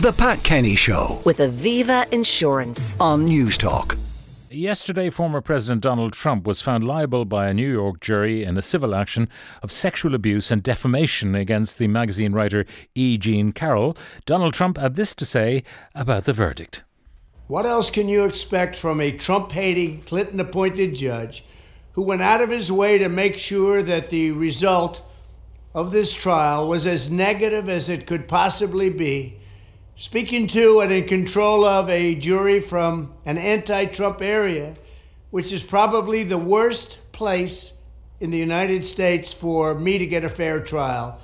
The Pat Kenny Show with Aviva Insurance. on Newstalk. Yesterday, former President Donald Trump was found liable by a New York jury in a civil action of sexual abuse and defamation against the magazine writer E. Jean Carroll. Donald Trump had this to say about the verdict. What else can you expect from a Trump hating, Clinton appointed judge who went out of his way to make sure that the result of this trial was as negative as it could possibly be? Speaking to and in control of a jury from an anti Trump area, which is probably the worst place in the United States for me to get a fair trial.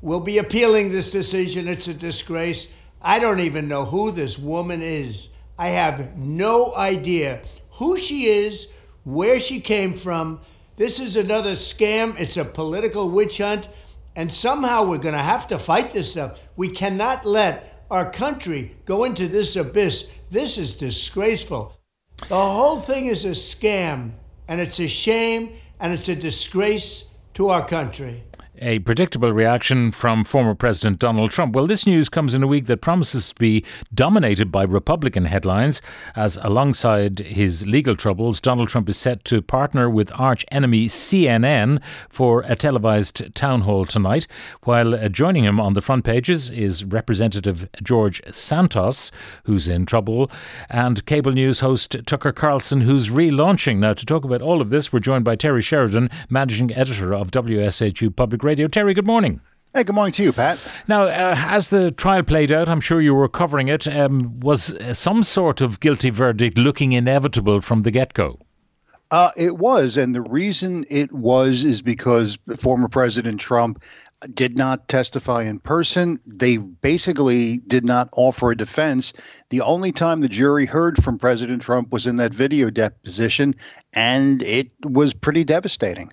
We'll be appealing this decision. It's a disgrace. I don't even know who this woman is. I have no idea who she is, where she came from. This is another scam. It's a political witch hunt. And somehow we're going to have to fight this stuff. We cannot let our country go into this abyss. This is disgraceful. The whole thing is a scam, and it's a shame, and it's a disgrace to our country. A predictable reaction from former President Donald Trump. Well, this news comes in a week that promises to be dominated by Republican headlines, as alongside his legal troubles, Donald Trump is set to partner with arch enemy CNN for a televised town hall tonight. While uh, joining him on the front pages is Representative George Santos, who's in trouble, and cable news host Tucker Carlson, who's relaunching. Now, to talk about all of this, we're joined by Terry Sheridan, managing editor of WSHU Public Radio. Terry, good morning. Hey, good morning to you, Pat. Now, uh, as the trial played out, I'm sure you were covering it. Um, was uh, some sort of guilty verdict looking inevitable from the get go? Uh, it was, and the reason it was is because former President Trump did not testify in person. They basically did not offer a defense. The only time the jury heard from President Trump was in that video deposition, and it was pretty devastating.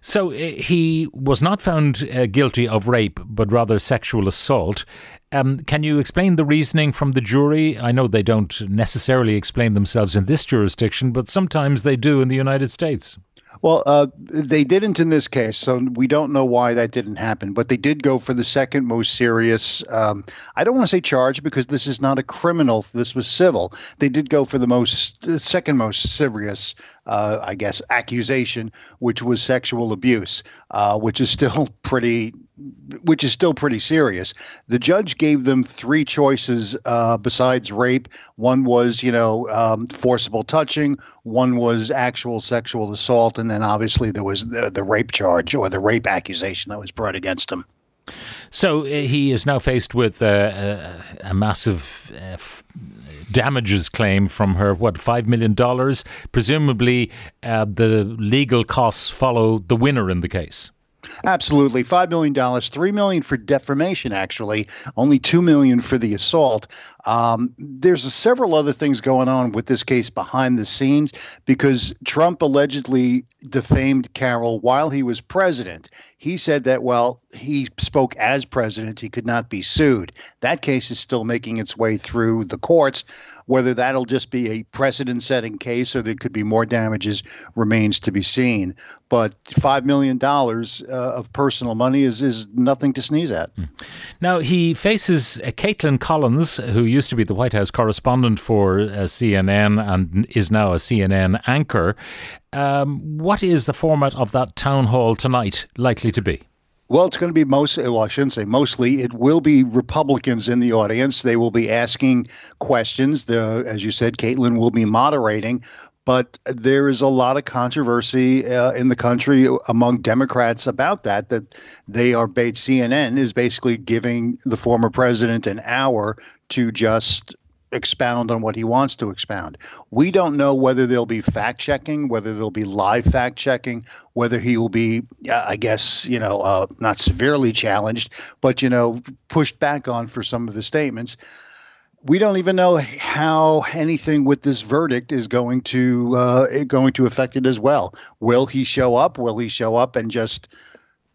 So uh, he was not found uh, guilty of rape, but rather sexual assault. Um, can you explain the reasoning from the jury? I know they don't necessarily explain themselves in this jurisdiction, but sometimes they do in the United States. Well, uh, they didn't in this case, so we don't know why that didn't happen. But they did go for the second most serious. Um, I don't want to say charge because this is not a criminal. This was civil. They did go for the most, the second most serious, uh, I guess, accusation, which was sexual abuse, uh, which is still pretty which is still pretty serious. The judge gave them three choices uh, besides rape. One was, you know, um, forcible touching. One was actual sexual assault, and then obviously there was the, the rape charge or the rape accusation that was brought against him. So uh, he is now faced with a, a massive uh, f- damages claim from her. What five million dollars? Presumably, uh, the legal costs follow the winner in the case. Absolutely, five million dollars, three million for defamation. Actually, only two million for the assault. Um, there's several other things going on with this case behind the scenes because Trump allegedly defamed Carroll while he was president. He said that well, he spoke as president, he could not be sued. That case is still making its way through the courts. Whether that'll just be a precedent setting case or there could be more damages remains to be seen. But $5 million uh, of personal money is, is nothing to sneeze at. Now he faces Kaitlan Collins, who used to be the White House correspondent for uh, CNN and is now a CNN anchor. Um, what is the format of that town hall tonight likely to be? Well, it's going to be most, well, I shouldn't say mostly. It will be Republicans in the audience. They will be asking questions. The, as you said, Kaitlan will be moderating. But there is a lot of controversy uh, in the country among Democrats about that. That they are, CNN is basically giving the former president an hour to just expound on what he wants to expound. We don't know whether there'll be fact checking, whether there'll be live fact checking, whether he will be, uh, I guess, you know, uh, not severely challenged, but, you know, pushed back on for some of his statements. We don't even know how anything with this verdict is going to uh, going to affect it as well. Will he show up? Will he show up and just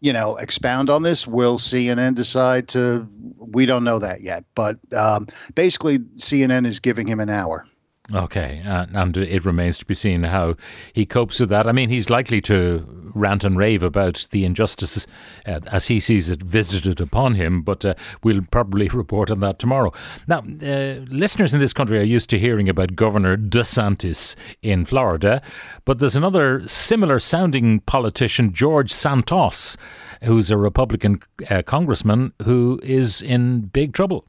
you know, expound on this? Will CNN decide to? We don't know that yet, but um, basically, CNN is giving him an hour. Okay, uh, and it remains to be seen how he copes with that. I mean, he's likely to rant and rave about the injustices uh, as he sees it visited upon him, but uh, we'll probably report on that tomorrow. Now, uh, listeners in this country are used to hearing about Governor DeSantis in Florida, but there's another similar sounding politician, George Santos, who's a Republican uh, congressman who is in big trouble.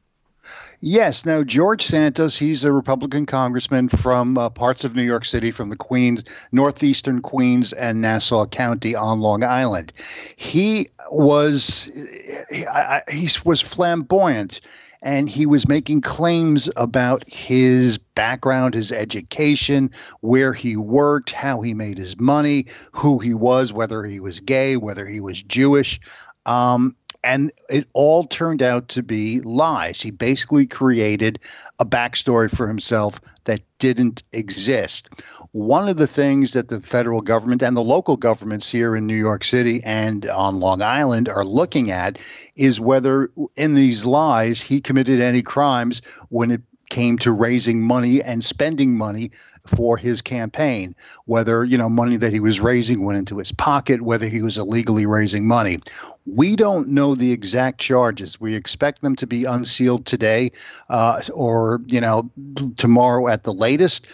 Yes. Now, George Santos, he's a Republican congressman from uh, parts of New York City, from the Queens, northeastern Queens and Nassau County on Long Island. He was he, he was flamboyant and he was making claims about his background, his education, where he worked, how he made his money, who he was, whether he was gay, whether he was Jewish. Um, and it all turned out to be lies. He basically created a backstory for himself that didn't exist. One of the things that the federal government and the local governments here in New York City and on Long Island are looking at is whether in these lies he committed any crimes when it came to raising money and spending money for his campaign, whether, you know, money that he was raising went into his pocket, whether he was illegally raising money. We don't know the exact charges. We expect them to be unsealed today uh, or, you know, tomorrow at the latest.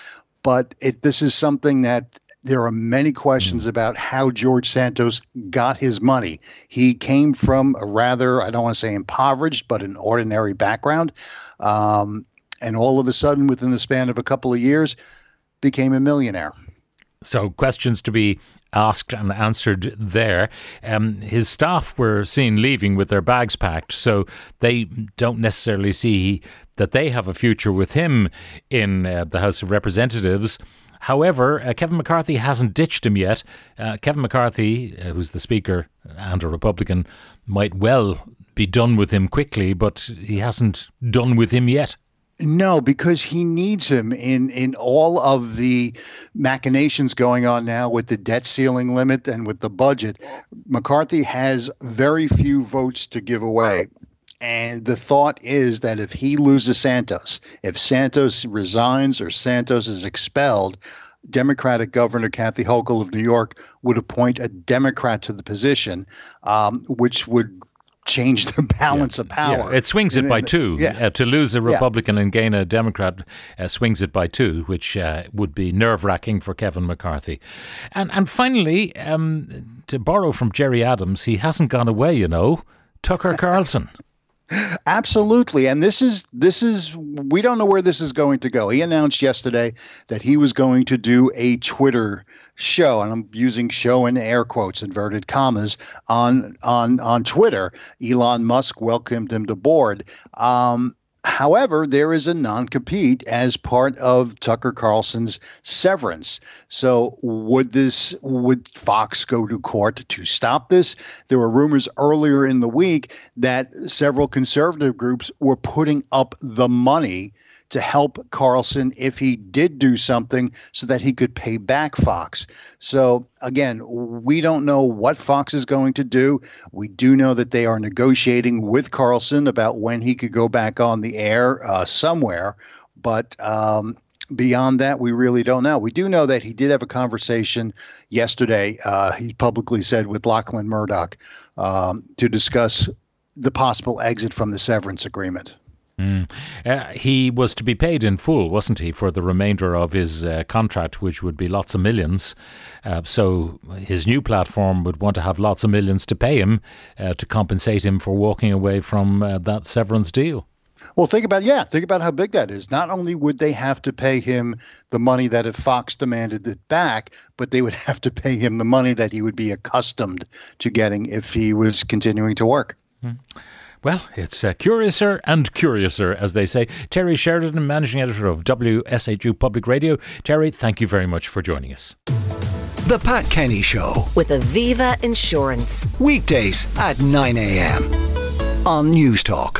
But it, this is something that there are many questions mm. about how George Santos got his money. He came from a rather, I don't want to say impoverished, but an ordinary background. Um, and all of a sudden, within the span of a couple of years, became a millionaire. So, questions to be asked and answered there. Um, his staff were seen leaving with their bags packed, so they don't necessarily see that they have a future with him in uh, the House of Representatives. However, uh, Kevin McCarthy hasn't ditched him yet. Uh, Kevin McCarthy, uh, who's the Speaker and a Republican, might well be done with him quickly, but he hasn't done with him yet. No, because he needs him in in all of the machinations going on now with the debt ceiling limit and with the budget. McCarthy has very few votes to give away. And the thought is that if he loses Santos, if Santos resigns or Santos is expelled, Democratic Governor Kathy Hochul of New York would appoint a Democrat to the position, um, which would change the balance yeah. of power. Yeah. It swings it by two. Yeah. Uh, to lose a Republican and gain a Democrat uh, swings it by two, which uh, would be nerve wracking for Kevin McCarthy. And and finally, um, to borrow from Gerry Adams, he hasn't gone away. You know, Tucker Carlson. Absolutely. And this is this is we don't know where this is going to go. He announced yesterday that he was going to do a Twitter show, and I'm using show in air quotes, inverted commas, on on on Twitter. Elon Musk welcomed him to board. Um, However, there is a non compete as part of Tucker Carlson's severance. So, would this would Fox go to court to stop this? There were rumors earlier in the week that several conservative groups were putting up the money to help Carlson if he did do something so that he could pay back Fox. So, again, we don't know what Fox is going to do. We do know that they are negotiating with Carlson about when he could go back on the air uh, somewhere. But um, beyond that, we really don't know. We do know that he did have a conversation yesterday, uh, he publicly said, with Lachlan Murdoch um, to discuss the possible exit from the severance agreement. Mm. Uh, he was to be paid in full, wasn't he, for the remainder of his uh, contract, which would be lots of millions. Uh, so his new platform would want to have lots of millions to pay him uh, to compensate him for walking away from uh, that severance deal. Well, think about yeah, think about how big that is. Not only would they have to pay him the money that if Fox demanded it back, but they would have to pay him the money that he would be accustomed to getting if he was continuing to work. Mm. Well, it's uh, curiouser and curiouser, as they say. Terry Sheridan, managing editor of WSHU Public Radio. Terry, thank you very much for joining us. The Pat Kenny Show with Aviva Insurance. Weekdays at 9 a.m. on Newstalk.